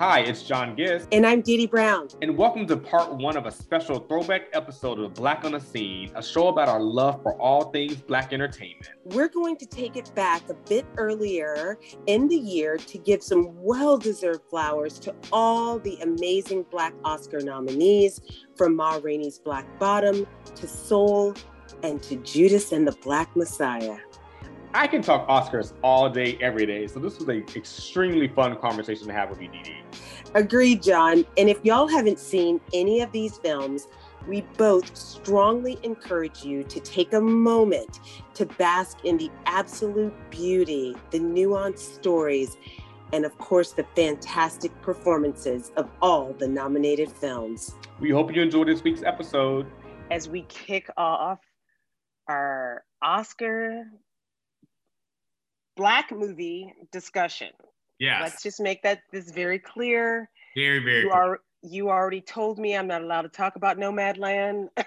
Hi, it's John Gist. And I'm Dee Dee Brown. And welcome to part one of a special throwback episode of Black on the Scene, a show about our love for all things Black entertainment. We're going to take it back a bit earlier in the year to give some well deserved flowers to all the amazing Black Oscar nominees from Ma Rainey's Black Bottom to Soul and to Judas and the Black Messiah. I can talk Oscars all day, every day. So this was an extremely fun conversation to have with you, Dee Agreed, John. And if y'all haven't seen any of these films, we both strongly encourage you to take a moment to bask in the absolute beauty, the nuanced stories, and of course, the fantastic performances of all the nominated films. We hope you enjoyed this week's episode. As we kick off our Oscar black movie discussion. Yeah. Let's just make that this very clear. Very, very. You are you already told me I'm not allowed to talk about Nomadland.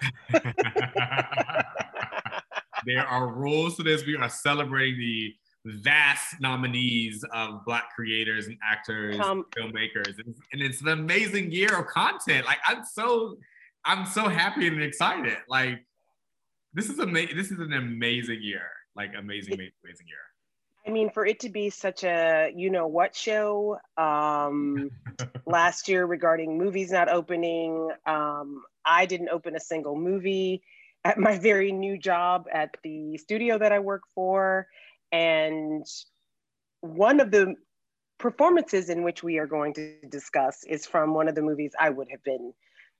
there are rules to this. We are celebrating the vast nominees of black creators and actors, Come. filmmakers, and, and it's an amazing year of content. Like I'm so, I'm so happy and excited. Like this is amazing. This is an amazing year. Like amazing, amazing, amazing year. I mean, for it to be such a you know what show um, last year regarding movies not opening, um, I didn't open a single movie at my very new job at the studio that I work for. And one of the performances in which we are going to discuss is from one of the movies I would have been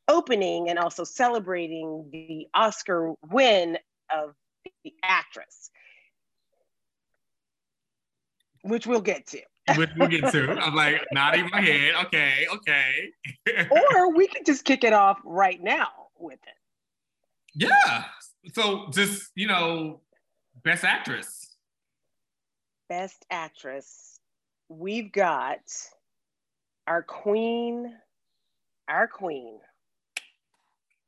opening and also celebrating the Oscar win of the actress which we'll get to. which we'll get to. I'm like nodding my head. Okay, okay. or we could just kick it off right now with it. Yeah. So just you know, best actress. Best actress. We've got our queen, our queen,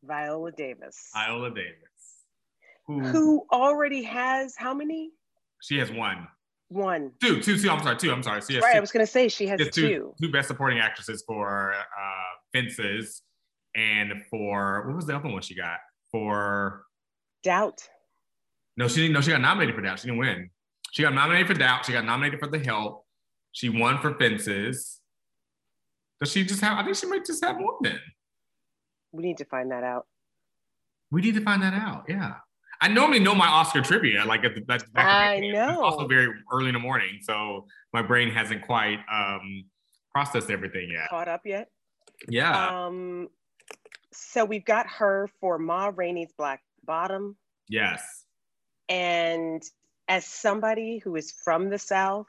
Viola Davis. Viola Davis. Who, who already has how many? She has one. One. Two, two, two. I'm sorry, two. I'm sorry. So right, two. I was gonna say she has two, two. Two best supporting actresses for uh, Fences, and for what was the other one she got for Doubt. No, she didn't. No, she got nominated for Doubt. She didn't win. She got nominated for Doubt. She got nominated for The Help. She won for Fences. Does she just have? I think she might just have one then. We need to find that out. We need to find that out. Yeah. I normally know my Oscar trivia, like at the back. I know. It's also very early in the morning, so my brain hasn't quite um, processed everything yet. Caught up yet? Yeah. Um. So we've got her for Ma Rainey's Black Bottom. Yes. And as somebody who is from the South,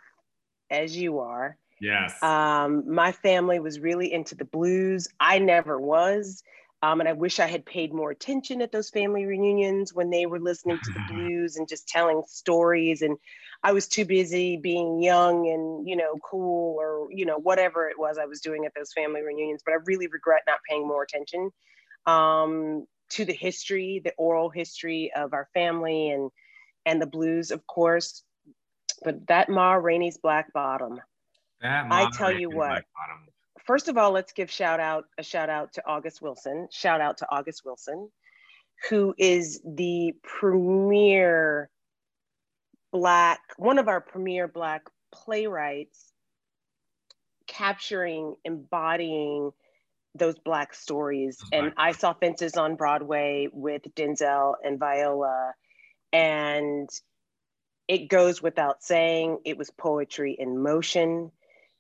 as you are, yes. Um, my family was really into the blues. I never was. Um, and I wish I had paid more attention at those family reunions when they were listening to the blues and just telling stories. And I was too busy being young and, you know, cool or, you know, whatever it was I was doing at those family reunions. But I really regret not paying more attention um, to the history, the oral history of our family and, and the blues, of course. But that Ma Rainey's Black Bottom. That Ma I tell you what first of all, let's give shout out a shout out to August Wilson. Shout out to August Wilson, who is the premier black, one of our premier black playwrights, capturing, embodying those black stories. And I saw Fences on Broadway with Denzel and Viola, and it goes without saying, it was poetry in motion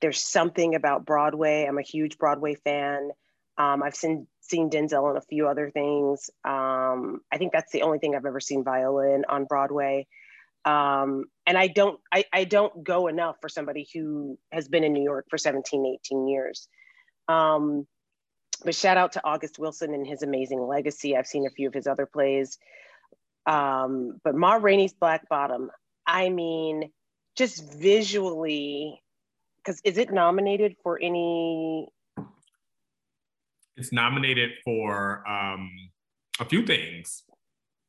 there's something about Broadway. I'm a huge Broadway fan. Um, I've seen seen Denzel in a few other things. Um, I think that's the only thing I've ever seen Viola in on Broadway. Um, and I don't I, I don't go enough for somebody who has been in New York for 17, 18 years. Um, but shout out to August Wilson and his amazing legacy. I've seen a few of his other plays. Um, but Ma Rainey's Black Bottom, I mean, just visually because is it nominated for any? It's nominated for um, a few things.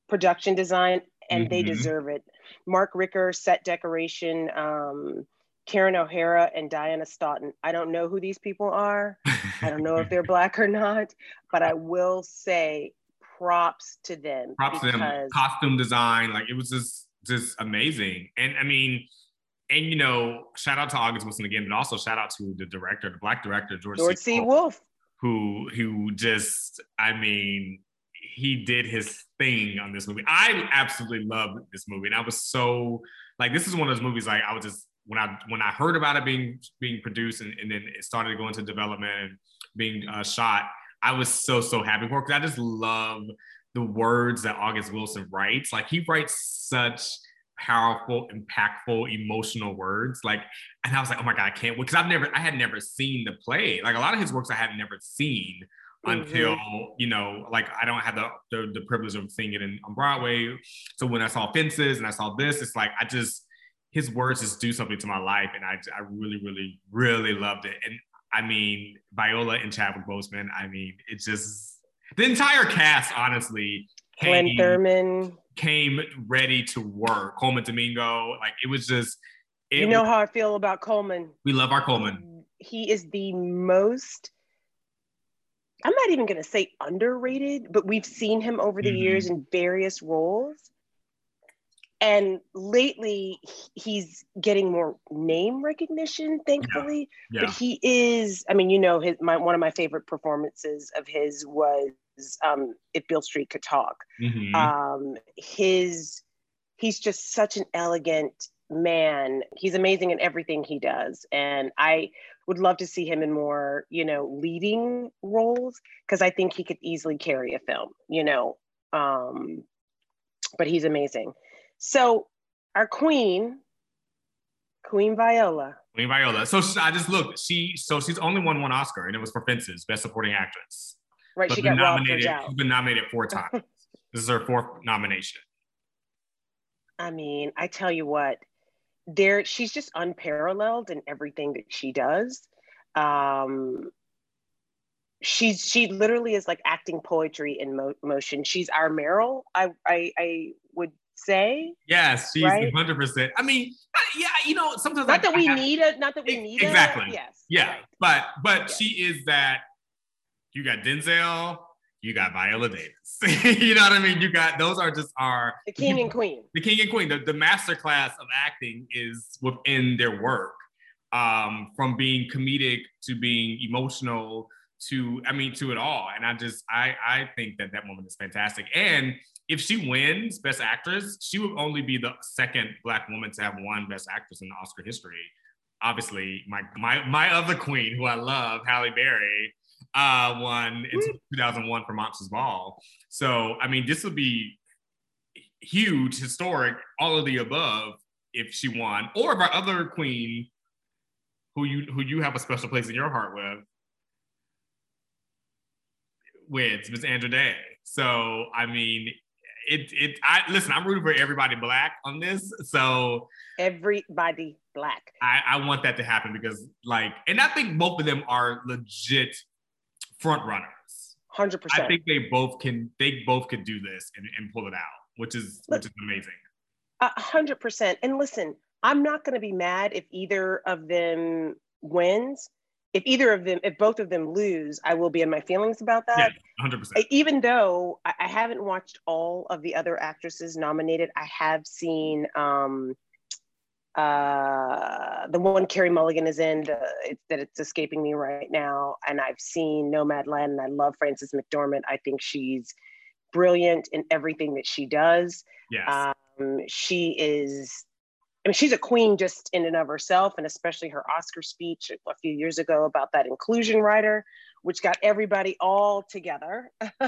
Production design, and mm-hmm. they deserve it. Mark Ricker, set decoration, um, Karen O'Hara and Diana Stoughton. I don't know who these people are. I don't know if they're black or not, but I will say props to them. Props to them. Costume design, like it was just just amazing. And I mean, and you know, shout out to August Wilson again, but also shout out to the director, the black director, George, George C. C. Wolfe, who who just, I mean, he did his thing on this movie. I absolutely loved this movie, and I was so like, this is one of those movies like I was just when I when I heard about it being being produced and, and then it started going to go into development and being uh, shot, I was so so happy for because I just love the words that August Wilson writes. Like he writes such powerful, impactful, emotional words. Like, and I was like, oh my god, I can't wait because I've never, I had never seen the play. Like a lot of his works, I had never seen mm-hmm. until you know, like I don't have the, the, the privilege of seeing it in, on Broadway. So when I saw Fences and I saw this, it's like I just his words just do something to my life, and I I really, really, really loved it. And I mean, Viola and Chadwick Boseman. I mean, it's just the entire cast, honestly. Glynn Turman came ready to work. Colman Domingo, like it was just. It you know was, how I feel about Colman. We love our Colman. He is the most. I'm not even going to say underrated, but we've seen him over the mm-hmm. years in various roles. And lately, he's getting more name recognition, thankfully. Yeah. Yeah. But he is, I mean, you know, his my one of my favorite performances of his was um, if Beale Street could talk. Mm-hmm. Um, his he's just such an elegant man. He's amazing in everything he does, and I would love to see him in more, you know, leading roles because I think he could easily carry a film. You know, um, but he's amazing. So our queen, Queen Viola. Queen Viola. So I just looked. She so she's only won one Oscar, and it was for Fences, Best Supporting Actress. Right, but she got nominated. She's been nominated four times. this is her fourth nomination. I mean, I tell you what, there she's just unparalleled in everything that she does. Um, she's she literally is like acting poetry in mo- motion. She's our Meryl. I I, I would say. Yes, she's right? 100%. I mean, yeah, you know, sometimes not that we have, need it, not that we need exactly. it. Yes. Yeah. Right. But but yes. she is that you got Denzel, you got Viola Davis. you know what I mean? You got those are just our the king and queen. The king and queen. The, the master class of acting is within their work. Um, from being comedic to being emotional to I mean to it all. And I just I I think that that woman is fantastic. And if she wins Best Actress, she would only be the second Black woman to have won Best Actress in Oscar history. Obviously, my my my other queen, who I love, Halle Berry, uh, won in 2001 for Monsters Ball. So I mean, this would be huge, historic, all of the above if she won, or if our other queen, who you who you have a special place in your heart with, wins, Miss Andra Day. So I mean, it it I listen, I'm rooting for everybody black on this. So everybody black. I, I want that to happen because like, and I think both of them are legit front runners. Hundred percent. I think they both can they both could do this and, and pull it out, which is Look, which is amazing. A hundred percent. And listen, I'm not gonna be mad if either of them wins if either of them, if both of them lose, I will be in my feelings about that. Yeah, 100%. Even though I haven't watched all of the other actresses nominated, I have seen um, uh, the one Carey Mulligan is in, the, it's, that it's escaping me right now. And I've seen Nomadland, and I love Frances McDormand. I think she's brilliant in everything that she does. Yes. Um, she is I mean, she's a queen just in and of herself, and especially her Oscar speech a few years ago about that inclusion rider, which got everybody all together.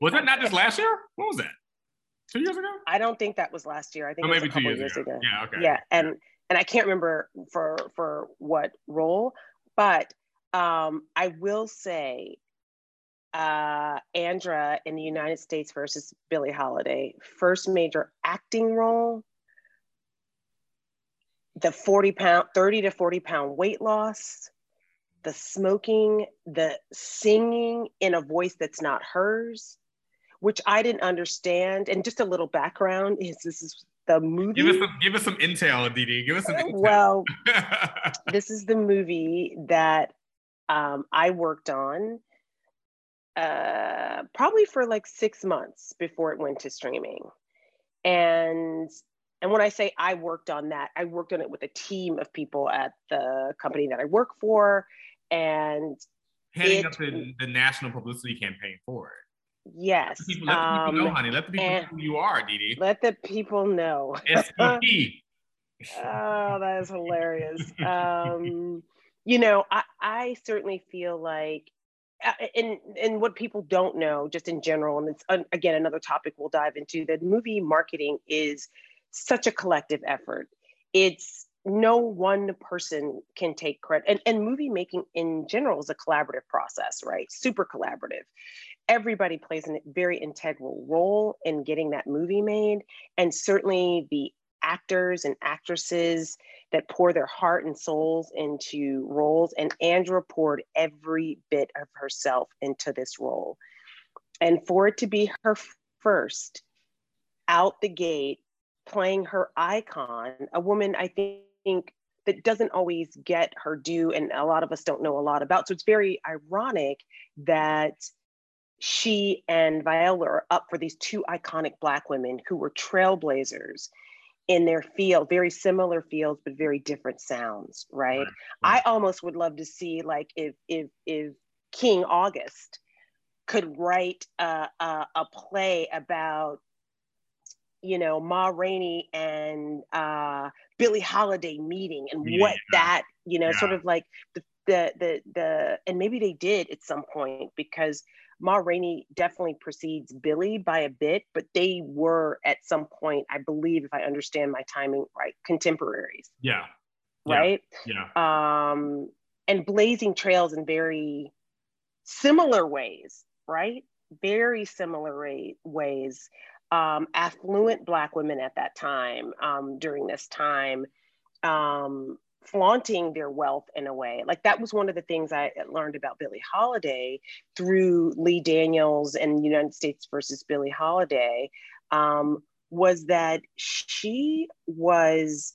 was that not just last year? What was that? Two years ago? I don't think that was last year. I think oh, maybe two years, years ago. ago. Yeah, okay. Yeah, and and I can't remember for for what role, but um, I will say uh, Andra in the United States versus Billie Holiday, first major acting role the 40 pound 30 to 40 pound weight loss the smoking the singing in a voice that's not hers which i didn't understand and just a little background is this is the movie. Give us some, give us some intel, Dee Give us some intel. Well, this is the movie that um, I worked on uh, probably for like six months before it went to streaming. And and when I say I worked on that, I worked on it with a team of people at the company that I work for, and heading it, up the, the national publicity campaign for it. Yes. Let the people, let the people know, um, honey. Let the people know who you are, Dee Dee. Let the people know. SVP. oh, that is hilarious. um, you know, I, I certainly feel like, uh, and and what people don't know, just in general, and it's again another topic we'll dive into. That movie marketing is such a collective effort. It's no one person can take credit and, and movie making in general is a collaborative process right super collaborative everybody plays a very integral role in getting that movie made and certainly the actors and actresses that pour their heart and souls into roles and andra poured every bit of herself into this role. And for it to be her first out the gate playing her icon a woman i think think that doesn't always get her due and a lot of us don't know a lot about. So it's very ironic that she and viola are up for these two iconic black women who were trailblazers in their field very similar fields but very different sounds right, right. i almost would love to see like if if if king august could write a, a, a play about you know, Ma Rainey and uh, Billie Holiday meeting and yeah. what that, you know, yeah. sort of like the, the, the, the, and maybe they did at some point because Ma Rainey definitely precedes Billie by a bit, but they were at some point, I believe, if I understand my timing right, contemporaries. Yeah. Right? Yeah. Um, and blazing trails in very similar ways, right? Very similar ways um, affluent Black women at that time, um, during this time, um, flaunting their wealth in a way. Like that was one of the things I learned about Billie Holiday through Lee Daniels and United States versus Billie Holiday, um, was that she was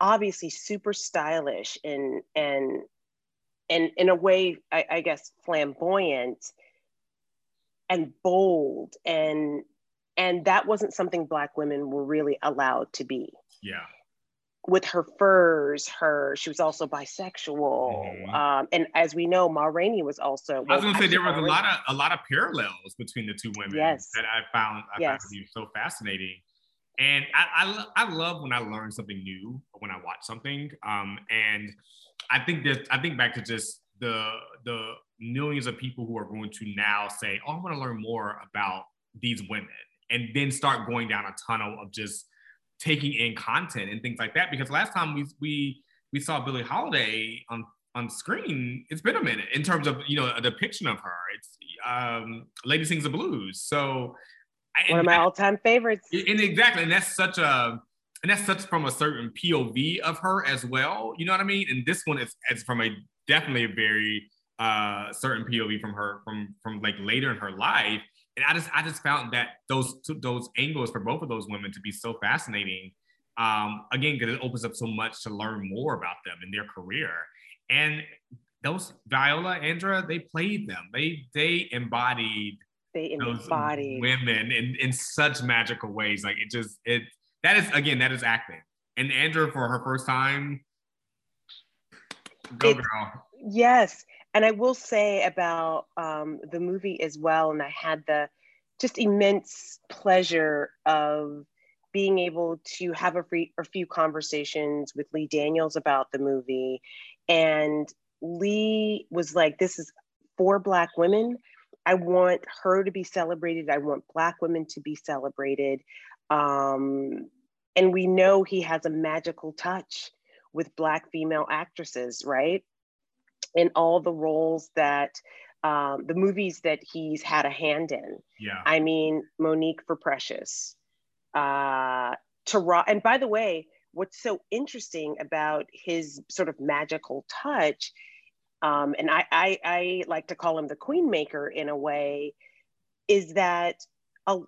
obviously super stylish and and and in a way, I, I guess, flamboyant and bold. And and that wasn't something black women were really allowed to be. Yeah with her furs her she was also bisexual mm-hmm. um, and as we know ma rainey was also i was going to say there was a lot of a lot of parallels between the two women yes. that i found i yes. found to be so fascinating and I, I, I love when I learn something new when I watch something. Um, and I think that I think back to just the the millions of people who are going to now say, "Oh, I want to learn more about these women," and then start going down a tunnel of just taking in content and things like that. Because last time we we we saw Billie Holiday on on screen, it's been a minute in terms of you know a depiction of her. It's um, Lady Sings the Blues. So one of my all-time favorites. And exactly, and that's such a and that's such from a certain POV of her as well. You know what I mean? And this one is, is from a definitely a very uh certain POV from her from from like later in her life and I just I just found that those those angles for both of those women to be so fascinating. Um, again, because it opens up so much to learn more about them and their career. And those Viola, Andra, they played them. They they embodied they embodied women in, in such magical ways. Like it just it that is again that is acting. And Andra for her first time, go girl. Yes, and I will say about um, the movie as well, and I had the just immense pleasure of being able to have a, free, a few conversations with Lee Daniels about the movie. And Lee was like, This is for Black women. I want her to be celebrated. I want Black women to be celebrated. Um, and we know he has a magical touch with Black female actresses, right? In all the roles that um, the movies that he's had a hand in. Yeah. I mean, Mo'Nique for Precious, uh, Tara. And by the way, what's so interesting about his sort of magical touch, um, and I, I, I like to call him the queen maker in a way, is that a,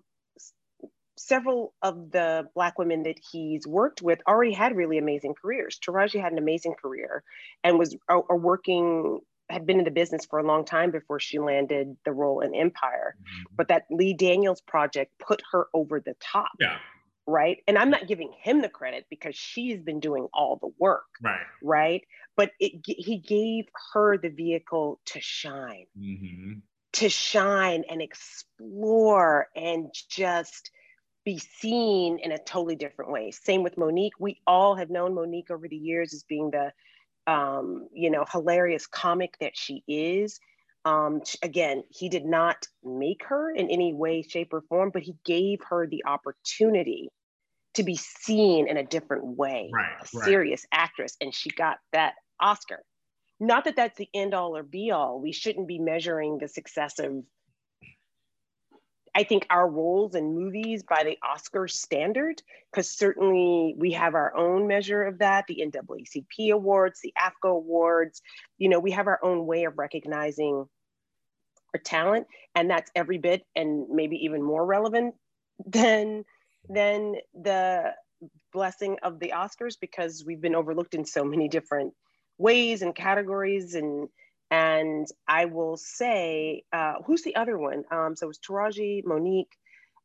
several of the black women that he's worked with already had really amazing careers. Taraji had an amazing career and was are, are working had been in the business for a long time before she landed the role in Empire. Mm-hmm. But that Lee Daniels project put her over the top. Yeah. Right. And I'm not giving him the credit because she's been doing all the work. Right. Right. But it, he gave her the vehicle to shine, mm-hmm. to shine and explore and just be seen in a totally different way. Same with Mo'Nique. We all have known Mo'Nique over the years as being the um, you know, hilarious comic that she is. Um, again, he did not make her in any way, shape, or form, but he gave her the opportunity to be seen in a different way, right, a right. serious actress, and she got that Oscar. Not that that's the end all or be all. We shouldn't be measuring the success of I think our roles in movies by the Oscar standard, because certainly we have our own measure of that, the NAACP awards, the AAFCA awards, you know, we have our own way of recognizing our talent, and that's every bit and maybe even more relevant than than the blessing of the Oscars because we've been overlooked in so many different ways and categories and and I will say, uh, who's the other one? Um, so it was Taraji, Mo'Nique,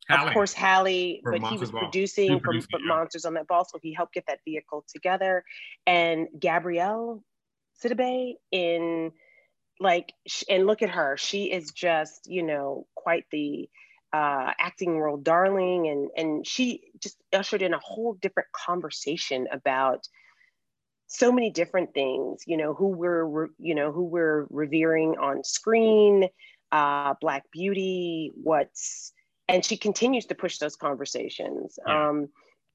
Halle. of course, Halle, but Monsters he was Ball. producing for, for yeah. Monsters on that ball. So he helped get that vehicle together. And Gabourey Sidibe in like, and look at her. She is just, you know, quite the uh, acting world darling. And, and she just ushered in a whole different conversation about so many different things you know who we're you know who we're revering on screen uh, black beauty what's and she continues to push those conversations. Yeah. um,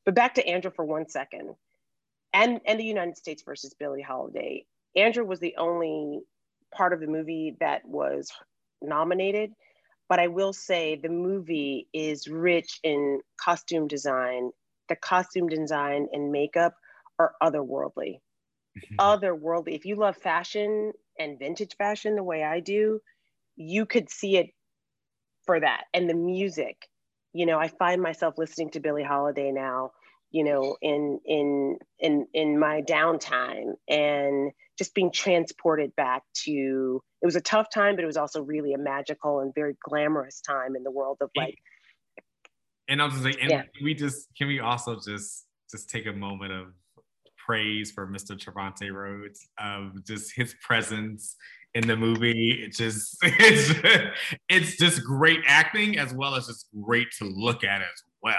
but back to andra for one second. And and the united states versus billie holiday. Andra was the only part of the movie that was nominated but i will say the movie is rich in costume design. The costume design and makeup are otherworldly. Mm-hmm. otherworldly. If you love fashion and vintage fashion the way I do, you could see it for that. And the music, you know, I find myself listening to Billie Holiday now, you know, in in in in my downtime and just being transported back to it was a tough time, but it was also really a magical and very glamorous time in the world of like and I was just like, and yeah. we just can we also just just take a moment of praise for Mr. Trevante Rhodes of just his presence in the movie. It's just it's it's just great acting as well as just great to look at as well.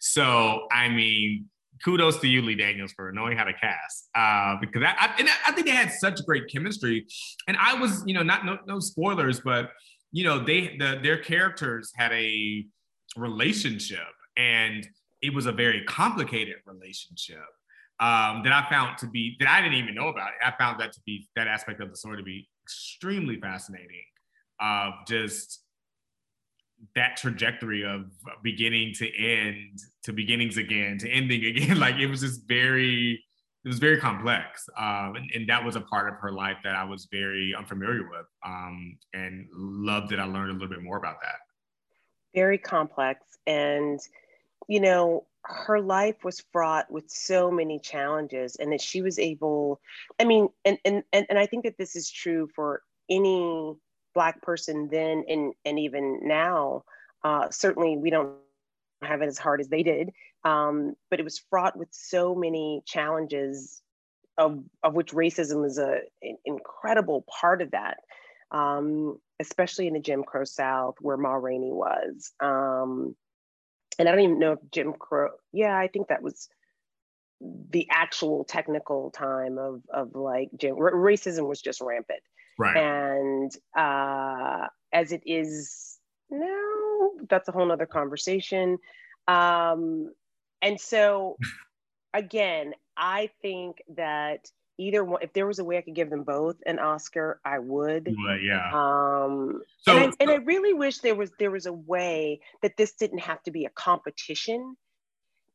So I mean, kudos to you, Lee Daniels, for knowing how to cast. Uh, because I, I, I think they had such great chemistry. And I was, you know, not no, no spoilers, but you know, they the their characters had a relationship, and it was a very complicated relationship um, that I found to be that I didn't even know about. I found that to be that aspect of the story to be extremely fascinating. Of just that trajectory of beginning to end to beginnings again to ending again. like it was just very it was very complex um, and, and, that was a part of her life that i was very unfamiliar with um, and loved that i learned a little bit more about that very complex and you know her life was fraught with so many challenges and that she was able i mean and and and, and i think that this is true for any black person then and and even now. Uh, certainly we don't have it as hard as they did um, but it was fraught with so many challenges of, of which racism is a an incredible part of that um, especially in the jim crow south where ma rainey was. Um, and I don't even know if Jim Crow, yeah, I think that was the actual technical time of of like Jim r- racism was just rampant. Right. And uh, as it is now, that's a whole nother conversation. Um, and so again, I think that either one if there was a way i could give them both an oscar i would yeah um so and I, and I really wish there was there was a way that this didn't have to be a competition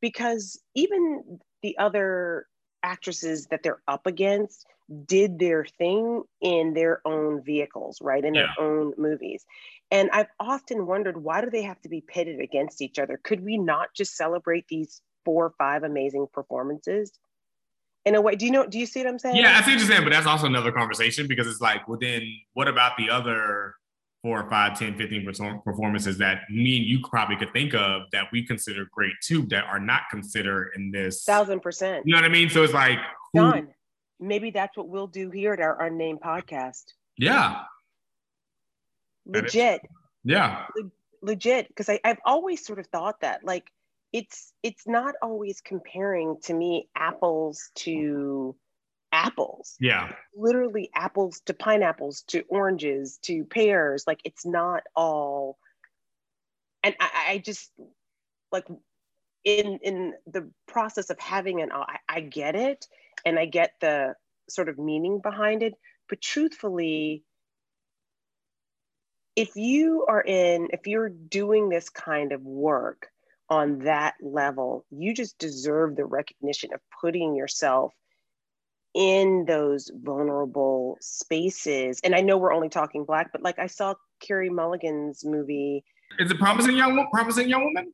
because even the other actresses that they're up against did their thing in their own vehicles, right? In yeah. their own movies. And I've often wondered why do they have to be pitted against each other? Could we not just celebrate these four or five amazing performances? In a way, do you know? Do you see what I'm saying? Yeah, I see what you're saying, but that's also another conversation because it's like, well, then what about the other four or five, 10, 15 performances that me and you probably could think of that we consider great too that are not considered in this thousand percent. You know what I mean? So it's like who, John, maybe that's what we'll do here at our unnamed podcast. Yeah. Legit. Yeah. Le- legit. Because I've always sort of thought that like it's it's not always comparing to me apples to apples. Yeah. Literally apples to pineapples to oranges to pears. Like it's not all. And I, I just like in in the process of having an I, I get it and I get the sort of meaning behind it. But truthfully, if you are in, if you're doing this kind of work on that level, you just deserve the recognition of putting yourself in those vulnerable spaces. And I know we're only talking black, but like I saw Carey Mulligan's movie. Is it promising young promising young woman?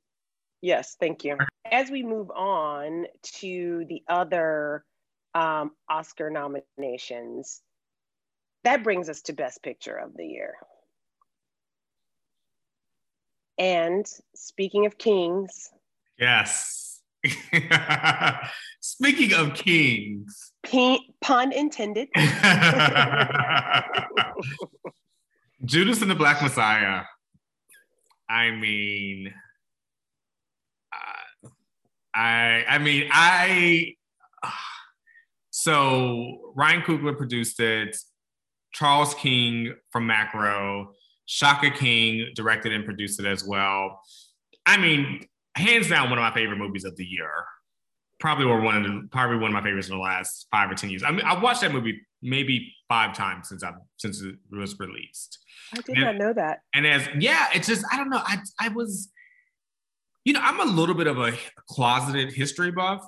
Yes, thank you. As we move on to the other um, Oscar nominations, that brings us to Best Picture of the Year. And speaking of kings. Yes. speaking of kings. P- pun intended. Judas and the Black Messiah. I mean, uh, I I mean I. Uh, so Ryan Coogler produced it. Charles King from Macro, Shaka King directed and produced it as well. I mean, hands down, one of my favorite movies of the year probably were one of the probably one of my favorites in the last five or ten years. I mean, I watched that movie maybe five times since I since it was released. I did and, not know that. And as yeah, it's just I don't know. I I was, you know, I'm a little bit of a closeted history buff,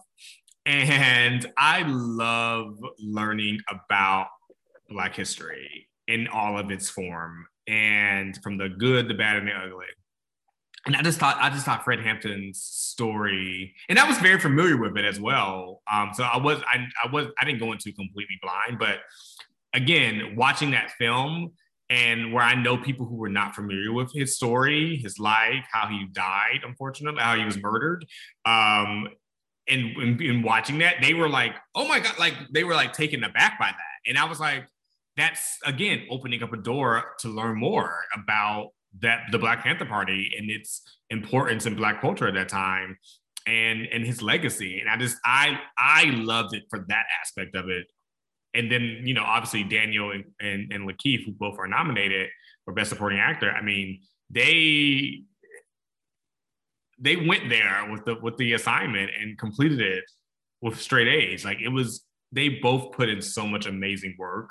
and I love learning about Black history in all of its form, and from the good, the bad, and the ugly and I just thought I just thought Fred Hampton's story, and I was very familiar with it as well. Um, so I was I, I was I didn't go into completely blind, but again, watching that film and where I know people who were not familiar with his story, his life, how he died, unfortunately, how he was murdered. Um, and in, in watching that, they were like, "Oh my god!" Like they were like taken aback by that, and I was like, "That's again opening up a door to learn more about that the Black Panther Party and its importance in Black culture at that time and and his legacy. And I just I I loved it for that aspect of it. And then, you know, obviously Daniel and, and, and Lakeith, who both are nominated for Best Supporting Actor, I mean, they they went there with the with the assignment and completed it with straight A's. Like it was they both put in so much amazing work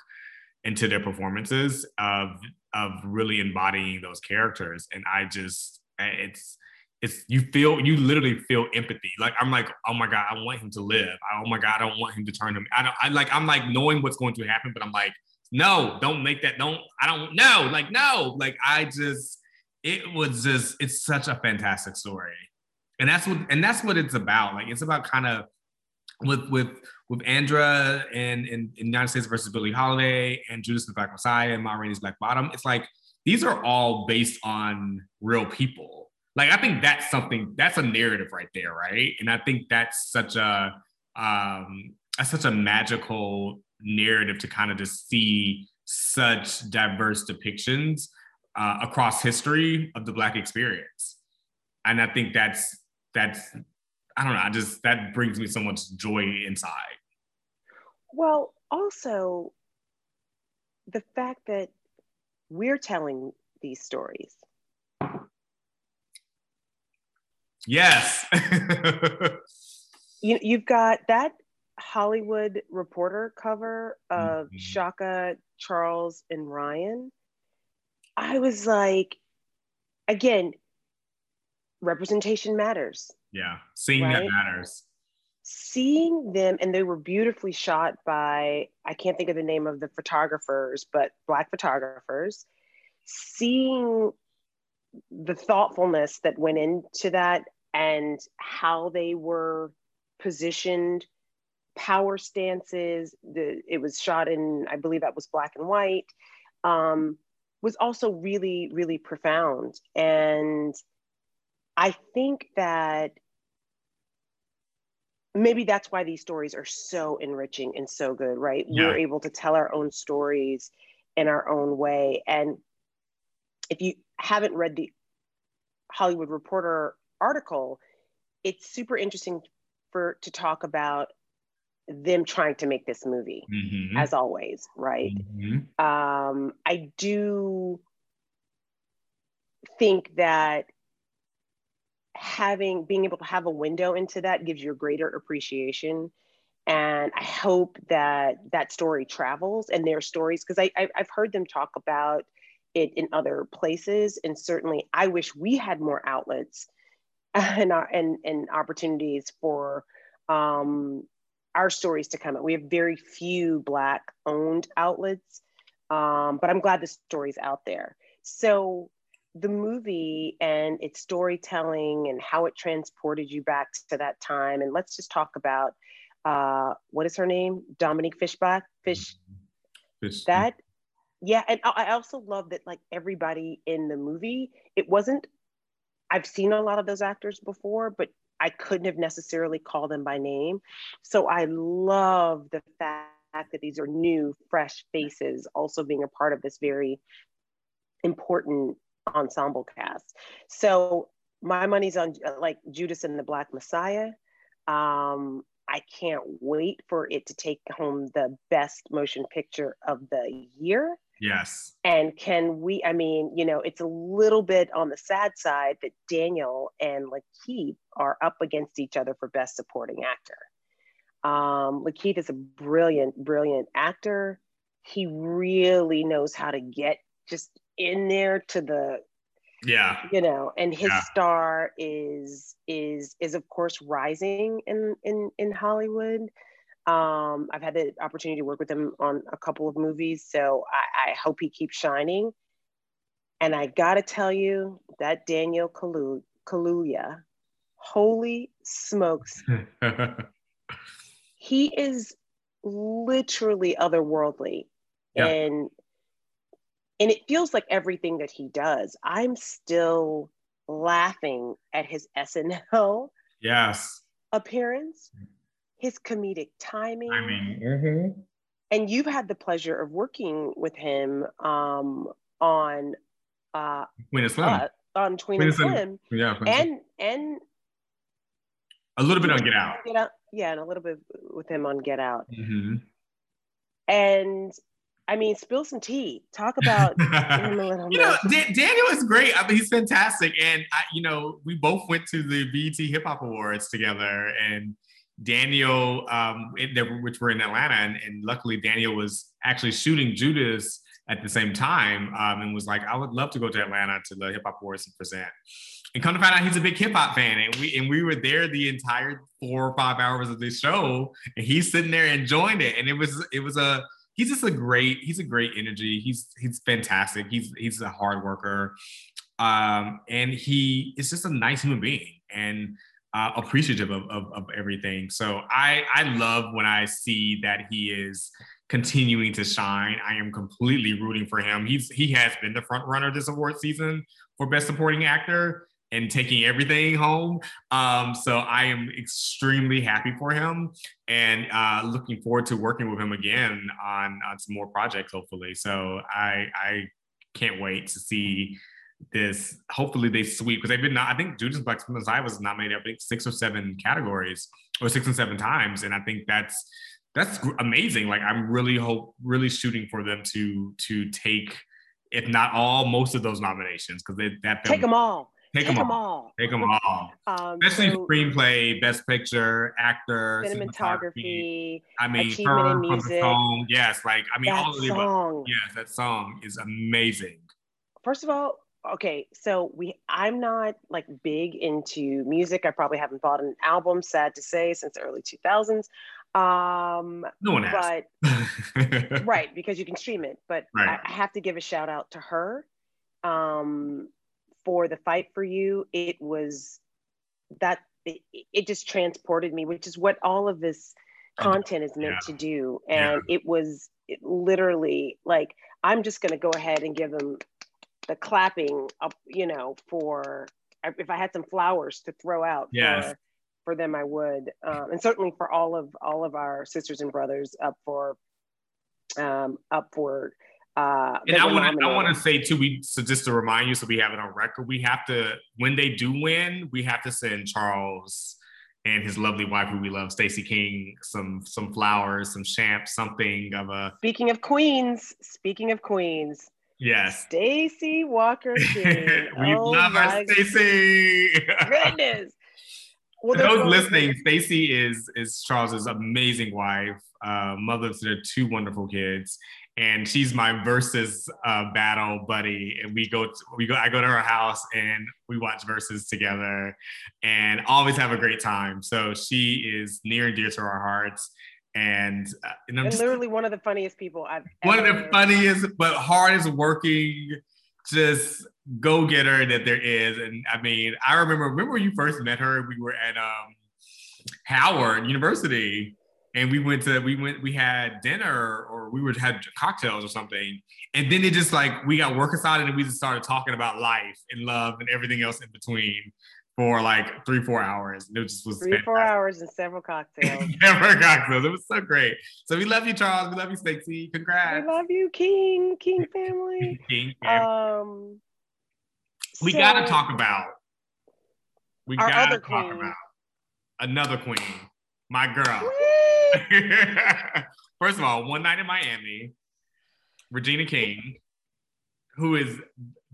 into their performances of of really embodying those characters. And i just it's it's you feel you literally feel empathy. Like i'm like oh my god i want him to live. Oh my god i don't want him to turn him i don't i like i'm like knowing what's going to happen but i'm like no don't make that don't i don't no like no. Like i just it was just it's such a fantastic story. And that's what and that's what it's about. Like it's about kind of with with with Andra and in, United States versus Billie Holiday and Judas the Black Messiah and Ma Rainey's Black Bottom, it's like these are all based on real people. Like I think that's something that's a narrative right there, right? And I think that's such a um that's such a magical narrative to kind of just see such diverse depictions uh, across history of the black experience. And I think that's that's I don't know. I just that brings me so much joy inside. Well, also the fact that we're telling these stories. Yes. you, you've got that Hollywood Reporter cover of mm-hmm. Shaka, Charles, and Ryan. I was like, again, representation matters. Yeah, seeing right? that matters. seeing them and they were beautifully shot by i can't think of the name of the photographers but black photographers seeing the thoughtfulness that went into that and how they were positioned power stances the it was shot in i believe that was black and white um, was also really really profound and i think that maybe that's why these stories are so enriching and so good right yeah. we're able to tell our own stories in our own way and if you haven't read the hollywood reporter article it's super interesting for to talk about them trying to make this movie mm-hmm. as always right mm-hmm. um, i do think that having being able to have a window into that gives you a greater appreciation. And i hope that that story travels and their stories because I, I i've heard them talk about it in other places. And certainly i wish we had more outlets and and, and opportunities for um, our stories to come out we have very few black owned outlets um, but i'm glad the story's out there. So the movie and its storytelling and how it transported you back to that time. And let's just talk about uh, what is her name? Dominique Fishback. Fish. Fish. That. Yeah, and I also love that like everybody in the movie, it wasn't. I've seen a lot of those actors before, but I couldn't have necessarily called them by name. So I love the fact that these are new, fresh faces also being a part of this very important ensemble cast. So my money's on like Judas and the Black Messiah. Um, I can't wait for it to take home the best motion picture of the year. Yes. And can we, I mean, you know, it's a little bit on the sad side that Daniel and Lakeith are up against each other for best supporting actor. Um, Lakeith is a brilliant, brilliant actor. He really knows how to get just in there to the yeah you know and his yeah. star is is is of course rising in in in hollywood um i've had the opportunity to work with him on a couple of movies so i, I hope he keeps shining and i gotta tell you that daniel Kalu- kaluuya holy smokes he is literally otherworldly yeah. and and it feels like everything that he does i'm still laughing at his snl yes appearance his comedic timing i mean mm-hmm. and you've had the pleasure of working with him um, on uh, Queen of Slim. Uh, on Queen, Queen. Slim. Yeah, and and a little bit on Get Out. Get Out. Yeah, and a little bit with him on Get Out. Mm-hmm. And I mean, spill some tea. Talk about him a little you know, Daniel is great. I mean, he's fantastic. And I, you know, we both went to the BET Hip Hop Awards together, and Daniel, um, which were in Atlanta, and, and, luckily Daniel was actually shooting Judas at the same time, um, and was like, I would love to go to Atlanta to the Hip Hop Awards and present. And come to find out, he's a big hip hop fan, and we and we were there the entire four or five hours of the show, and he's sitting there enjoying it, and it was it was a he's just a great he's a great energy. He's he's fantastic. He's he's a hard worker. Um and he is just a nice human being and uh, appreciative of, of, of everything. So i i love when i see that he is continuing to shine. I am completely rooting for him. He's he has been the front runner this award season for best supporting actor and taking everything home. Um, so I am extremely happy for him and uh, looking forward to working with him again on, on some more projects, hopefully. So I, I can't wait to see this. Hopefully they sweep because they've been. I think Judas Black Messiah was nominated. I think six or seven categories, or six and seven times, and I think that's that's amazing. Like I'm really hope really shooting for them to to take, if not all, most of those nominations because that film, take them all. Take, Take them, all. Take them all. Um, Especially so, screenplay, best picture, actor, cinematography. cinematography I mean, achievement in music. Song. Yes, like I mean, that all of the song. Yes, that song is amazing. First of all, okay, so we I'm not like big into music. I probably haven't bought an album, sad to say, since the early 2000s. Um, no one has. But right, because you can stream it. But right. I have to give a shout out to her um, for the fight for you. It was that it, it just transported me, which is what all of this content is meant yeah. to do. And yeah. it was it literally like I'm just going to go ahead and give them the clapping up, you know, for if I had some flowers to throw out yes. for, for them, I would, um, and certainly for all of all of our sisters and brothers up for um, up for. Uh, and I want to I want to say too, we so just to remind you, so we have it on record. We have to when they do win, we have to send Charles and his lovely wife, who we love, Stacey King, some some flowers, some champ, something of a. Speaking of queens, speaking of queens, Yes. Stacy Walker King. we oh love our Stacy. goodness. Well, those listening, Stacy is is Charles's amazing wife, uh, mother to their two wonderful kids, and she's my Verzuz uh, battle buddy. And we go, to, we go, I go to her house and we watch Verzuz together, and always have a great time. So she is near and dear to our hearts and uh, and, and literally one of the funniest people I've one of the funniest but hardest working just go getter that there is. And I mean, I remember remember when you first met her, we were at um, Howard University. And we went to we went we had dinner or we were had cocktails or something, and then it just like we got work aside and we just started talking about life and love and everything else in between for like three, four hours. And it just was three, fantastic. four hours and several cocktails. several cocktails. It was so great. So we love you, Charles. We love you, Stacey. Congrats. We love you, King, King family. King family. Um, we so gotta talk about. We gotta talk queen. about another queen, my girl. First of all, one night in Miami, Regina King, who is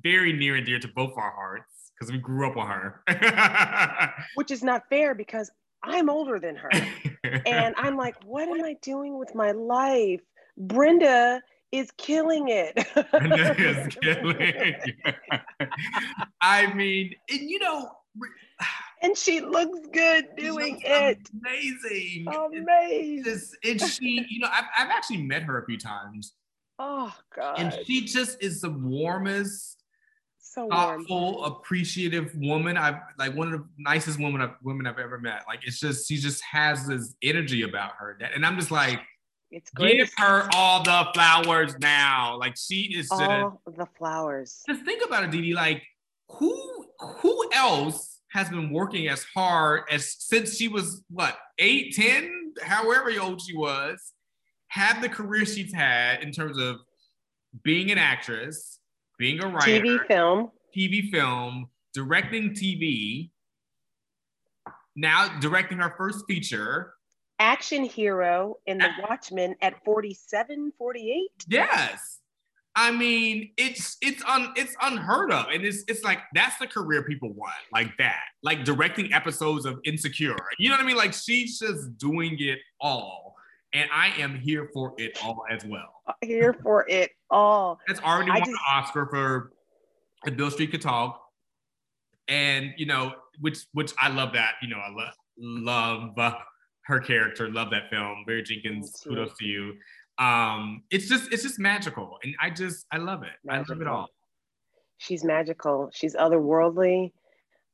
very near and dear to both our hearts because we grew up on her. Which is not fair because I'm older than her. and I'm like, what am I doing with my life? Brenda is killing it. Brenda is killing it. I mean, and you know, and she looks good doing it. Amazing. Amazing. And she, you know, I've, I've actually met her a few times. Oh God. And she just is the warmest, so thoughtful, appreciative woman. I've like one of the nicest women I've, women I've ever met. Like it's just she just has this energy about her, that, and I'm just like, it's great. Give her all the flowers now. Like she is all the flowers. Just think about it, Didi. Like who who else has been working as hard as since she was what eight, ten, however old she was, had the career she's had in terms of being an actress, being a writer, TV film, TV film, directing TV, now directing her first feature. Action hero in The Watchmen at 47, 48. Yes. I mean, it's it's un it's unheard of, and it's it's like that's the career people want, like that, like directing episodes of Insecure. You know what I mean? Like she's just doing it all, and I am here for it all as well. Here for it all. That's already I won just, an Oscar for "And Beale Street Could Talk," and you know, which which I love that. You know, I love love uh, her character. Love that film. Barry Jenkins, kudos to you. Um, it's just it's just magical, and I just I love it. Magical. I love it all. She's magical. She's otherworldly,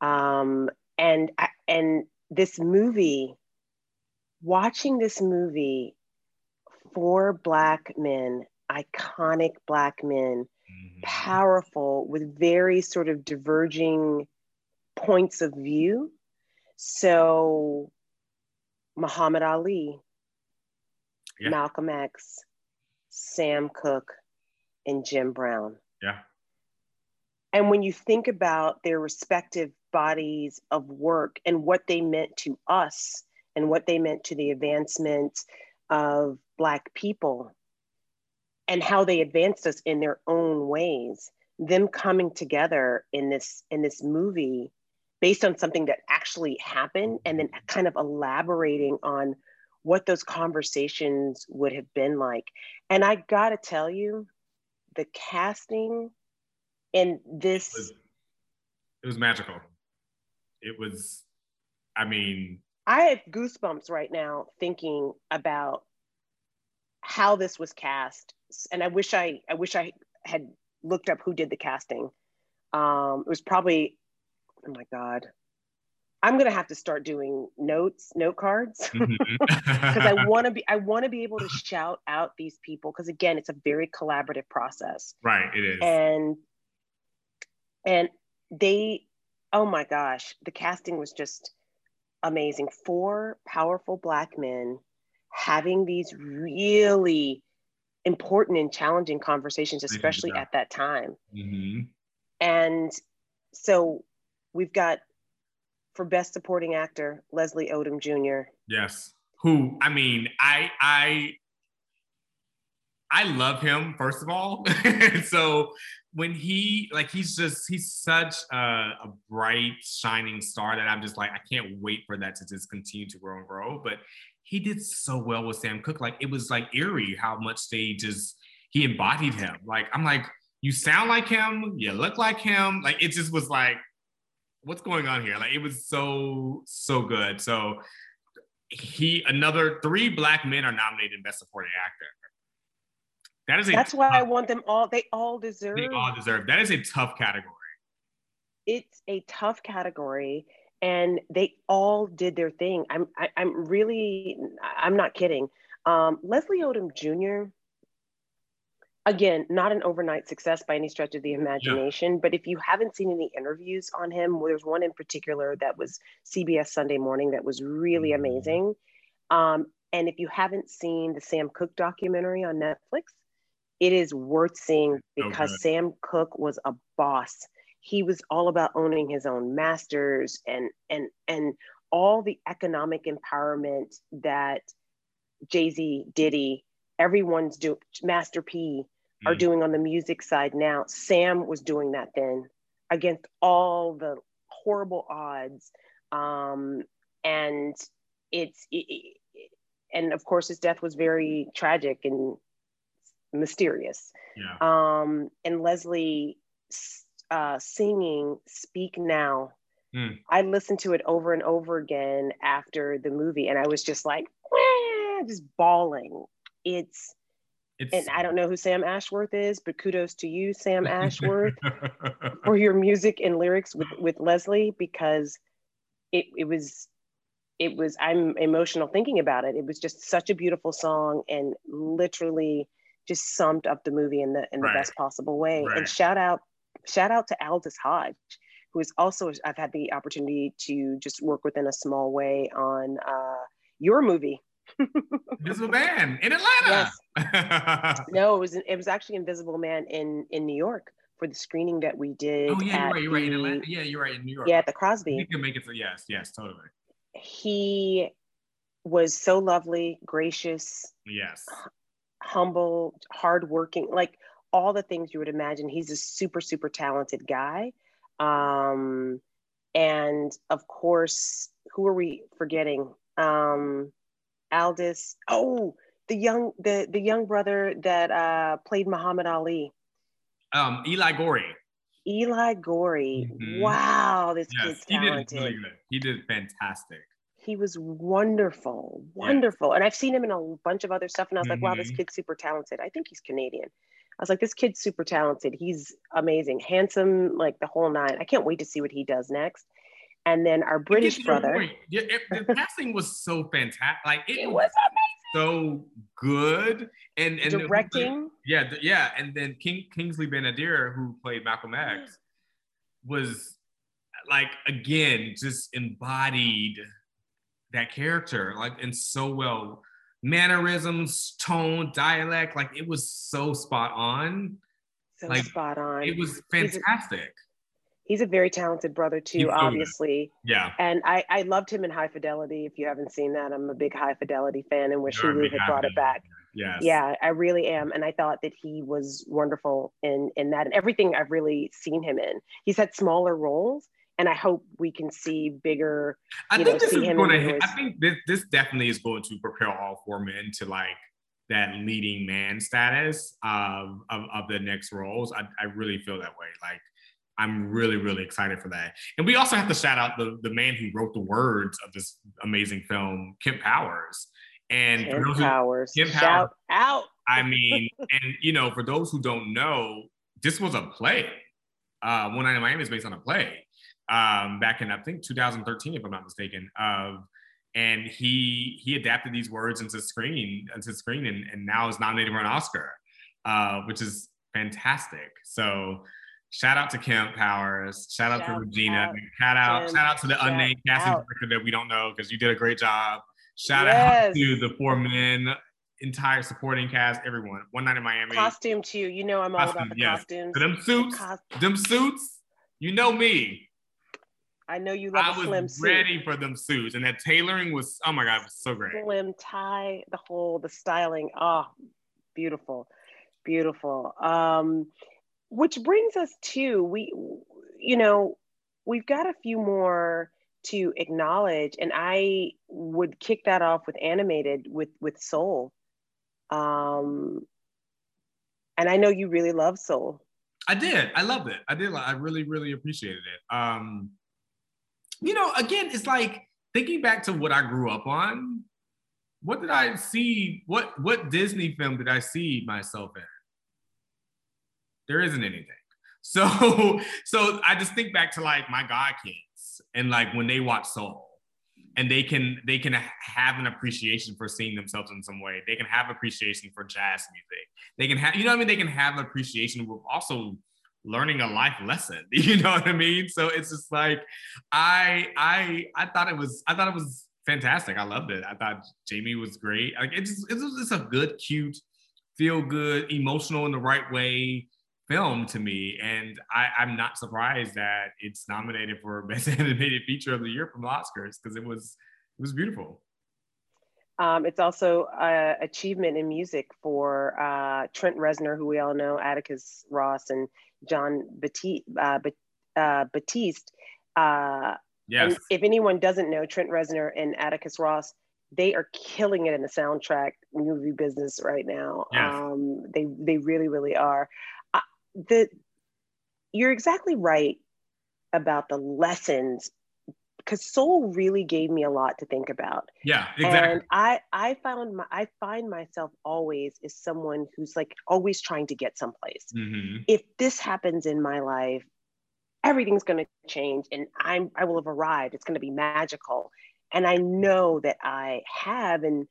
um, and and this movie watching this movie for black men iconic black men mm-hmm. powerful with very sort of diverging points of view so muhammad ali yeah. malcolm x sam cooke and jim brown yeah and when you think about their respective bodies of work and what they meant to us and what they meant to the advancement of Black people and how they advanced us in their own ways them coming together in this in this movie based on something that actually happened and then kind of elaborating on what those conversations would have been like and i got to tell you the casting And this it was, it was magical. It was, I mean, I have goosebumps right now thinking about how this was cast, and I wish I I wish I had looked up who did the casting. Um, it was probably, oh my god, I'm gonna have to start doing notes, note cards, because mm-hmm. I want to be I want to be able to shout out these people because again, it's a very collaborative process. Right, it is. And and they, oh my gosh, the casting was just amazing. Four powerful black men having these really important and challenging conversations, especially at that time. Mm-hmm. And so we've got for best supporting actor Leslie Odom Jr. Yes, who I mean, I I I love him first of all. so when he like he's just he's such a, a, bright shining star that I'm just like I can't wait for that to just continue to grow and grow. But he did so well with Sam Cooke. Like it was like eerie how much they just he embodied him. Like I'm like you sound like him, you look like him. Like it just was like what's going on here? Like it was so so good. So he another three black men are nominated best supporting actor. That is a that's tough, why I want them all. They all deserve. They all deserve. That is a tough category. It's a tough category, and they all did their thing. I'm I, am i am really I'm not kidding. Um, Leslie Odom Jr again, not an overnight success by any stretch of the imagination, yeah. but if you haven't seen any interviews on him, well, there's one in particular that was CBS Sunday Morning that was really mm-hmm. amazing. Um, and if you haven't seen the Sam Cooke documentary on Netflix, it is worth seeing because okay. Sam Cooke was a boss. He was all about owning his own masters and and and all the economic empowerment that Jay Z, Diddy, everyone's doing. Master P, are mm. doing on the music side now. Sam was doing that then against all the horrible odds. Um, and it's, it, it, and of course, his death was very tragic and mysterious. Yeah. Um, and Leslie uh, singing Speak Now. Mm. I listened to it over and over again after the movie, and I was just like, just bawling. It's it's, and I don't know who Sam Ashworth is, but kudos to you, Sam Ashworth, for your music and lyrics with, with Leslie because it, it was it was I'm emotional thinking about it. It was just such a beautiful song and literally just summed up the movie in the in the right. best possible way. Right. And shout out shout out to Aldis Hodge, who is also I've had the opportunity to just work with in a small way on uh, your movie Invisible Man in Atlanta. Yes. no, it was it was actually Invisible Man in in New York for the screening that we did. Oh yeah, you're right. You're right in Atlanta. Yeah, you're right in New York. Yeah, at the Crosby. You can make it. For, yes, yes, totally. He was so lovely, gracious. Yes. Humble, hardworking, like all the things you would imagine. He's a super, super talented guy. Um, and of course, who are we forgetting? Um, Aldis. Oh, the young the the young brother that uh, played Muhammad Ali. Um, Eli Goree. Eli Goree. Mm-hmm. Wow, this yes, kid's talented. He did, really he did fantastic. He was wonderful, wonderful. Yeah. And I've seen him in a bunch of other stuff, and I was mm-hmm. like, wow, this mm-hmm. kid's super talented. I think he's Canadian. I was like, this kid's super talented. He's amazing, handsome, like the whole nine. I can't wait to see what he does next and then our British brother. Yeah, it, the casting was so fantastic. Like it, it was amazing. So good. And and directing. The, yeah, the, yeah. And then King Kingsley Ben-Adir, who played Malcolm X, mm. was like again just embodied that character like and so well mannerisms tone dialect like it was so spot on so like spot on it was fantastic he's a very talented brother too, obviously. Yeah. And I, I loved him in High Fidelity. If you haven't seen that, I'm a big High Fidelity fan and wish Hulu had brought it back. Yes. Yeah, I really am. And I thought that he was wonderful in in that and everything I've really seen him in. He's had smaller roles. And I hope we can see bigger. I think know, this is going to. I think this, this definitely is going to propel all four men to like that leading man status of, of, of the next roles. I, I really feel that way. Like I'm really, really excited for that. And we also have to shout out the, the man who wrote the words of this amazing film, Kemp Powers. And Kemp Powers, Kemp Powers, out. I mean, and you know, for those who don't know, this was a play. Uh, One Night in Miami is based on a play um, back in I think 2013, if I'm not mistaken. Of and he he adapted these words into screen into screen and, and now is nominated for an Oscar, uh, which is fantastic. So shout out to Kemp Powers, shout out shout to Regina, out, shout out shout out to the unnamed casting director that we don't know because you did a great job. Shout yes. out to the four men, entire supporting cast, everyone. One night in Miami. Costume too. You know I'm all about the yes. costumes. them suits, them suits. You know me. I know you love I a slim was ready for them suits, and that tailoring was oh my god, it was so great. Slim tie, the whole the styling, oh, beautiful, beautiful. Um, which brings us to we, you know, we've got a few more to acknowledge, and I would kick that off with animated with with Soul. Um, and I know you really love Soul. I did. I loved it. I did. I really, really appreciated it. Um, you know, again, it's like thinking back to what I grew up on. What did I see? What what Disney film did I see myself in? There isn't anything. So so I just think back to like my god kids and like when they watch Soul and they can they can have an appreciation for seeing themselves in some way. They can have appreciation for jazz music. They can have you know what I mean. They can have appreciation with also learning a life lesson you know what i mean so it's just like i i i thought it was i thought it was fantastic i loved it i thought jamie was great like it's it's just a good cute feel good emotional in the right way film to me and I, i'm not surprised that it's nominated for best animated feature of the year from the oscars because it was it was beautiful um, it's also an achievement in music for uh, Trent Reznor, who we all know, Atticus Ross, and Jon Batiste. Uh, uh, Batiste. Uh, yes. And if anyone doesn't know, Trent Reznor and Atticus Ross, they are killing it in the soundtrack movie business right now. Yes. Um, they they really really are. The you're exactly right about the lessons because soul really gave me a lot to think about. Yeah exactly. And i i found my i find myself always as someone who's like always trying to get someplace. Mm-hmm. if this happens in my life everything's going to change and i'm i will have arrived. It's going to be magical. And i know that i have and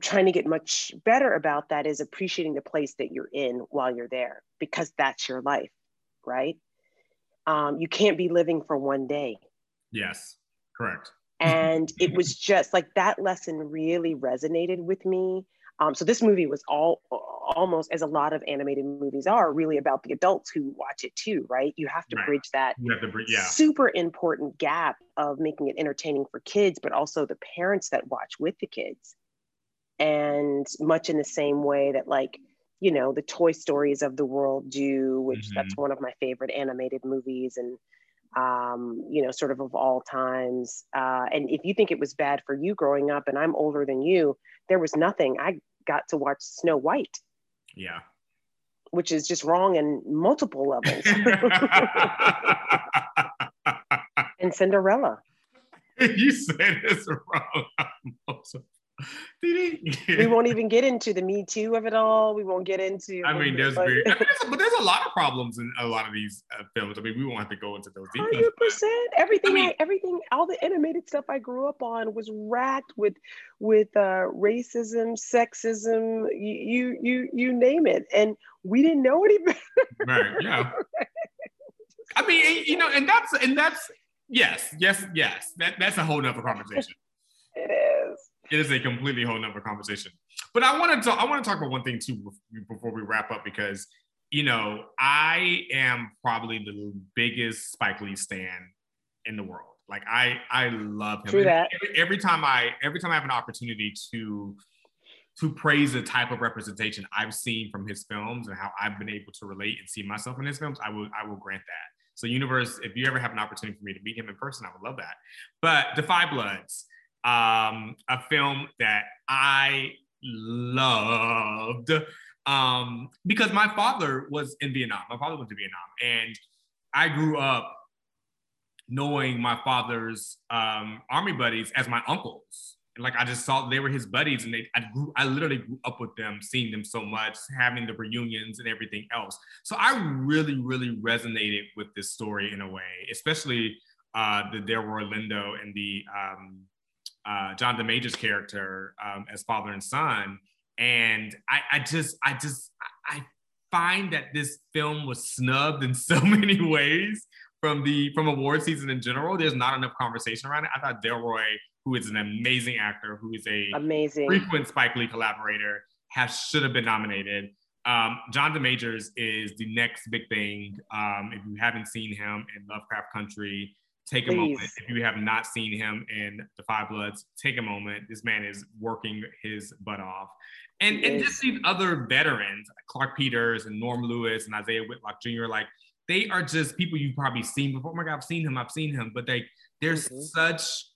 trying to get much better about that is appreciating the place that you're in while you're there because that's your life right um, you can't be living for one day Yes, correct. And it was just like that lesson really resonated with me. Um, so this movie was all almost as a lot of animated movies are really about the adults who watch it too, right? You have to right. bridge that bridge, yeah. super important gap of making it entertaining for kids, but also the parents that watch with the kids. And much in the same way that like, you know, the Toy Stories of the world do, which mm-hmm. that's one of my favorite animated movies. And um, you know, sort of of all times. Uh, and if you think it was bad for you growing up, and I'm older than you, there was nothing. I got to watch Snow White. Yeah. Which is just wrong in multiple levels. and Cinderella. You said it's wrong we won't even get into the Me Too of it all. We won't get into. I mean, there's, very, I mean, there's, but there's a lot of problems in a lot of these uh, films. I mean, we won't have to go into those details. Hundred percent. Everything, I mean, I, everything, all the animated stuff I grew up on was racked with, with uh, racism, sexism, you, you, you name it, and we didn't know any better. Right. Yeah. I mean, you know, and that's and that's yes, yes, yes. That that's a whole nother conversation. it is it is a completely whole nother conversation. But I want to I want to talk about one thing too before we wrap up because you know I am probably the biggest Spike Lee stan in the world. Like I I love him. True that. Every, every time I every time I have an opportunity to to praise the type of representation I've seen from his films and how I've been able to relate and see myself in his films, I will I will grant that. So universe, if you ever have an opportunity for me to meet him in person, I would love that. But Da 5 Bloods, um, a film that I loved um, because my father was in Vietnam. My father went to Vietnam, and I grew up knowing my father's um, army buddies as my uncles. And like I just saw they were his buddies, and they I grew I literally grew up with them, seeing them so much, having the reunions and everything else. So I really, really resonated with this story in a way, especially uh, the Delroy Lindo and the um, uh, Jonathan Majors character um, as father and son. And I, I just, I just, I find that this film was snubbed in so many ways from the from award season in general. There's not enough conversation around it. I thought Delroy, who is an amazing actor, who is a amazing frequent Spike Lee collaborator, has should have been nominated. Um, Jonathan Majors is the next big thing. Um, if you haven't seen him in Lovecraft Country, take a Please. moment. If you have not seen him in The Five Bloods, take a moment. This man is working his butt off. And, and just these other veterans, Clarke Peters and Norm Lewis and Isaiah Whitlock Jr., like they are just people you've probably seen before. Oh my God, I've seen him, I've seen him. But they they're mm-hmm. such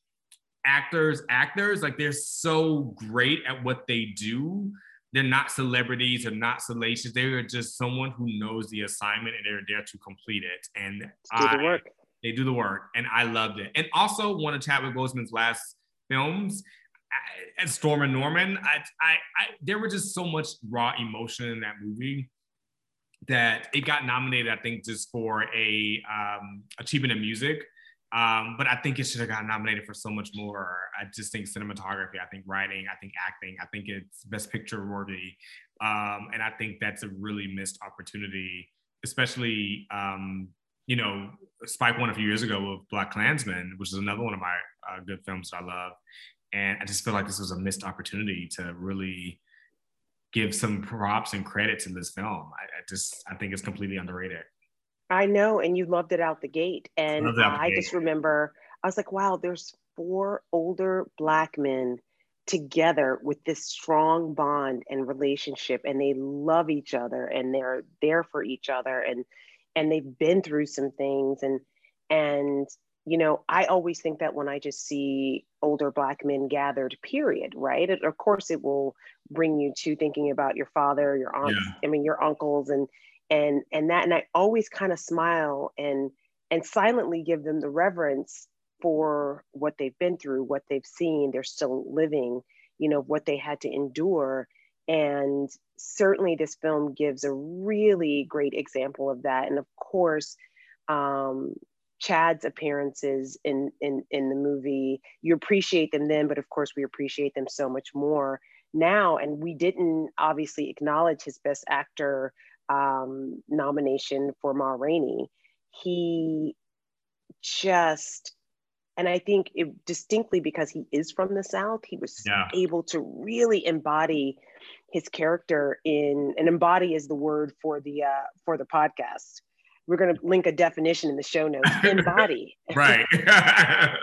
actors, actors, like they're so great at what they do. They're not celebrities, they're not salacious. They are just someone who knows the assignment and they're there to complete it. And do I, the work they do the work, and I loved it. And also one of Chadwick Boseman's last films, as Stormin' Norman, I, I, I, there were just so much raw emotion in that movie that it got nominated. I think just for a um, achievement in music. Um, but I think it should have gotten nominated for so much more. I just think cinematography, I think writing, I think acting, I think it's best picture worthy. Um, and I think that's a really missed opportunity, especially um, you know, Spike won a few years ago with BlacKkKlansman, which is another one of my uh, good films that I love. And I just feel like this was a missed opportunity to really give some props and credit to this film. I, I just, I think it's completely underrated. I know, and you loved it out the gate. And I, I gate. just remember, I was like, wow, there's four older Black men together with this strong bond and relationship, and they love each other and they're there for each other. And and they've been through some things. And and you know i always think that when i just see older black men gathered period right? It, of course it will bring you to thinking about your father your aunt yeah. i mean your uncles and and and that. And i always kind of smile and and silently give them the reverence for what they've been through what they've seen. They're still living you know what they had to endure and certainly, this film gives a really great example of that. And of course, um, Chad's appearances in, in in the movie, you appreciate them then, but of course, we appreciate them so much more now. And we didn't obviously acknowledge his Best Actor um, nomination for Ma Rainey. He just and I think it distinctly because he is from the South, he was yeah. able to really embody his character in and embody is the word for the uh, for the podcast. We're going to link a definition in the show notes. Embody. right.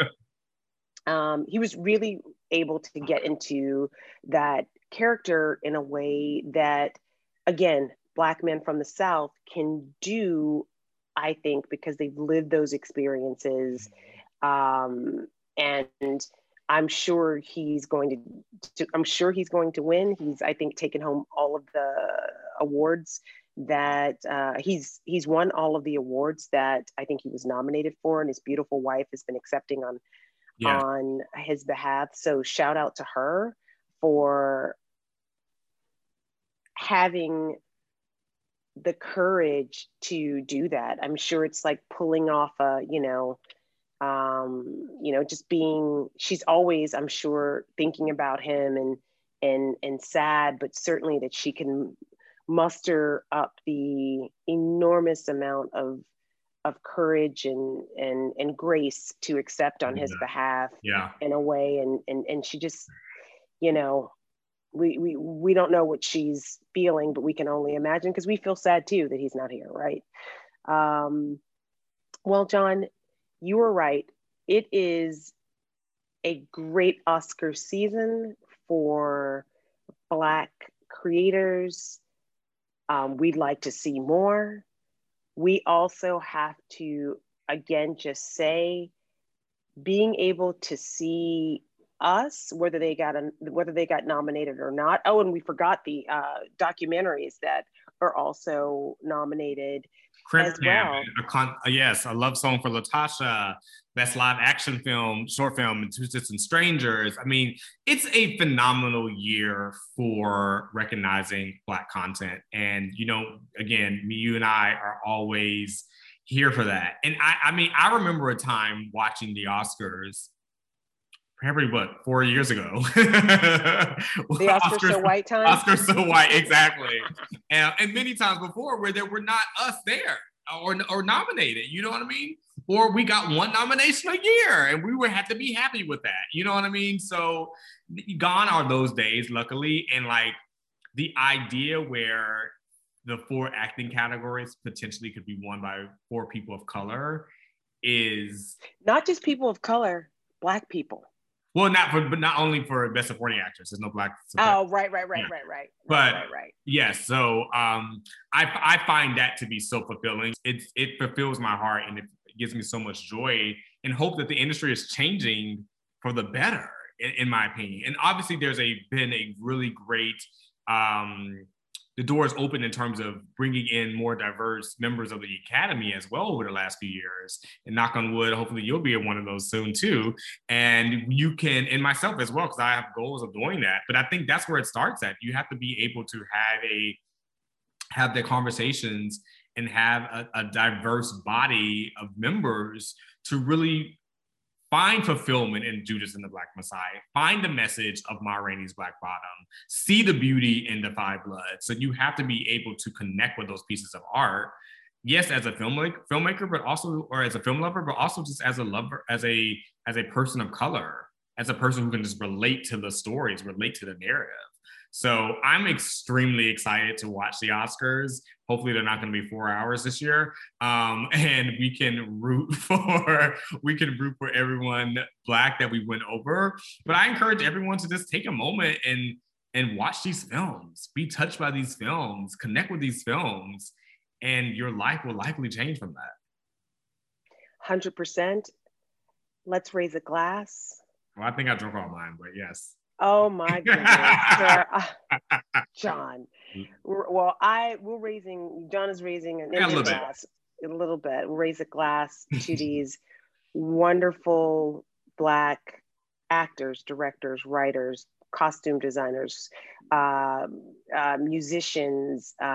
um, he was really able to get into that character in a way that, again, black men from the South can do. I think because they've lived those experiences, um, and I'm sure he's going to, to, I'm sure he's going to win. He's I think taken home all of the awards that uh, he's he's won all of the awards that I think he was nominated for, and his beautiful wife has been accepting on yeah. on his behalf. So shout out to her for having the courage to do that. I'm sure it's like pulling off a you know um, you know, just being, she's always, I'm sure, thinking about him and, and, and sad, but certainly that she can muster up the enormous amount of, of courage and, and, and grace to accept on yeah. his behalf yeah. in a way. And, and, and she just, you know, we, we, we don't know what she's feeling, but we can only imagine because we feel sad too that he's not here. Right. Um, well, John, you were right. It is a great Oscar season for Black creators. Um, we'd like to see more. We also have to, again, just say being able to see us whether they got a, whether they got nominated or not. Oh, and we forgot the uh, documentaries that are also nominated as well. A con- yes, a love song for Latasha, best live action film, short film, and Two Distant Strangers. I mean, it's a phenomenal year for recognizing Black content. And, you know, again, me, you, and I are always here for that. And I, I mean, I remember a time watching the Oscars probably what four years ago. the Oscar so white time. Oscar so white, exactly. and, and many times before where there were not us there or or nominated. You know what I mean? Or we got one nomination a year, and we would have to be happy with that. You know what I mean? So gone are those days, luckily, and like the idea where the four acting categories potentially could be won by four people of color is not just people of color, black people. Well, not for, but not only for best supporting actress. There's no black. Oh, right, right, right, yeah. right, right. But right, right. yes, so um, I I find that to be so fulfilling. It it fulfills my heart and it gives me so much joy and hope that the industry is changing for the better, in, in my opinion. And obviously, there's a been a really great um the doors open in terms of bringing in more diverse members of the academy as well over the last few years. And knock on wood, hopefully you'll be one of those soon too. And you can, and myself as well, because I have goals of doing that. But I think that's where it starts at. You have to be able to have a have the conversations and have a, a diverse body of members to really Find fulfillment in Judas and the Black Messiah. Find the message of Ma Rainey's Black Bottom. See the beauty in the Five Bloods. So you have to be able to connect with those pieces of art. Yes, as a filmmaker, filmmaker, but also, or as a film lover, but also just as a lover, as a as a person of color, as a person who can just relate to the stories, relate to the narrative. So I'm extremely excited to watch the Oscars. Hopefully, they're not going to be four hours this year, um, and we can root for we can root for everyone black that we went over. But I encourage everyone to just take a moment and and watch these films, be touched by these films, connect with these films, and your life will likely change from that. Hundred percent. Let's raise a glass. Well, I think I drunk all mine, but yes. Oh my goodness, John. Well, I we're raising. John is raising an yeah, a glass. A little bit. We'll raise a glass to these wonderful black actors, directors, writers, costume designers, uh, uh, musicians. Uh,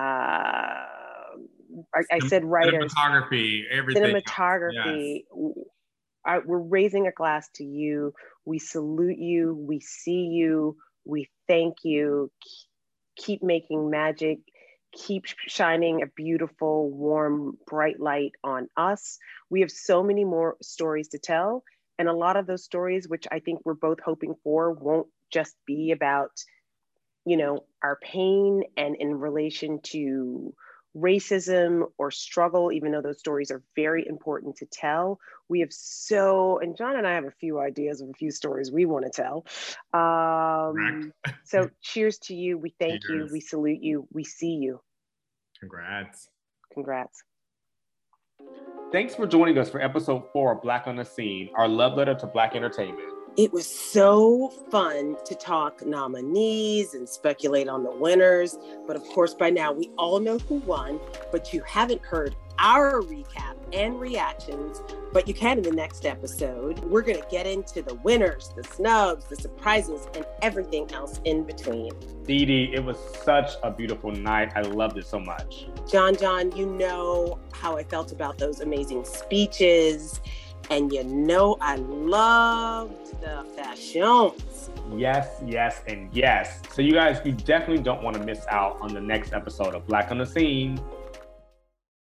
I, I, said writers. Cinematography, everything. Cinematography. Yes. we're raising a glass to you we salute you. We see you. We thank you. Keep making magic. Keep shining a beautiful, warm, bright light on us. We have so many more stories to tell. And a lot of those stories, which I think we're both hoping for, won't just be about, you know, our pain and in relation to racism or struggle, even though those stories are very important to tell. We have so, and John and I have a few ideas of a few stories we want to tell. Um, so cheers to you. We thank cheers. you. We salute you. We see you. Congrats. Congrats. Thanks for joining us for episode four of Black on the Scene, our love letter to Black entertainment. It was so fun to talk nominees and speculate on the winners. But of course, by now we all know who won, but you haven't heard our recap and reactions, but you can in the next episode. We're going to get into the winners, the snubs, the surprises, and everything else in between. Dee Dee, it was such a beautiful night. I loved it so much. John, John, you know how I felt about those amazing speeches and you know, I loved the fashions. Yes, yes, and yes. So, you guys, you definitely don't want to miss out on the next episode of Black on the Scene.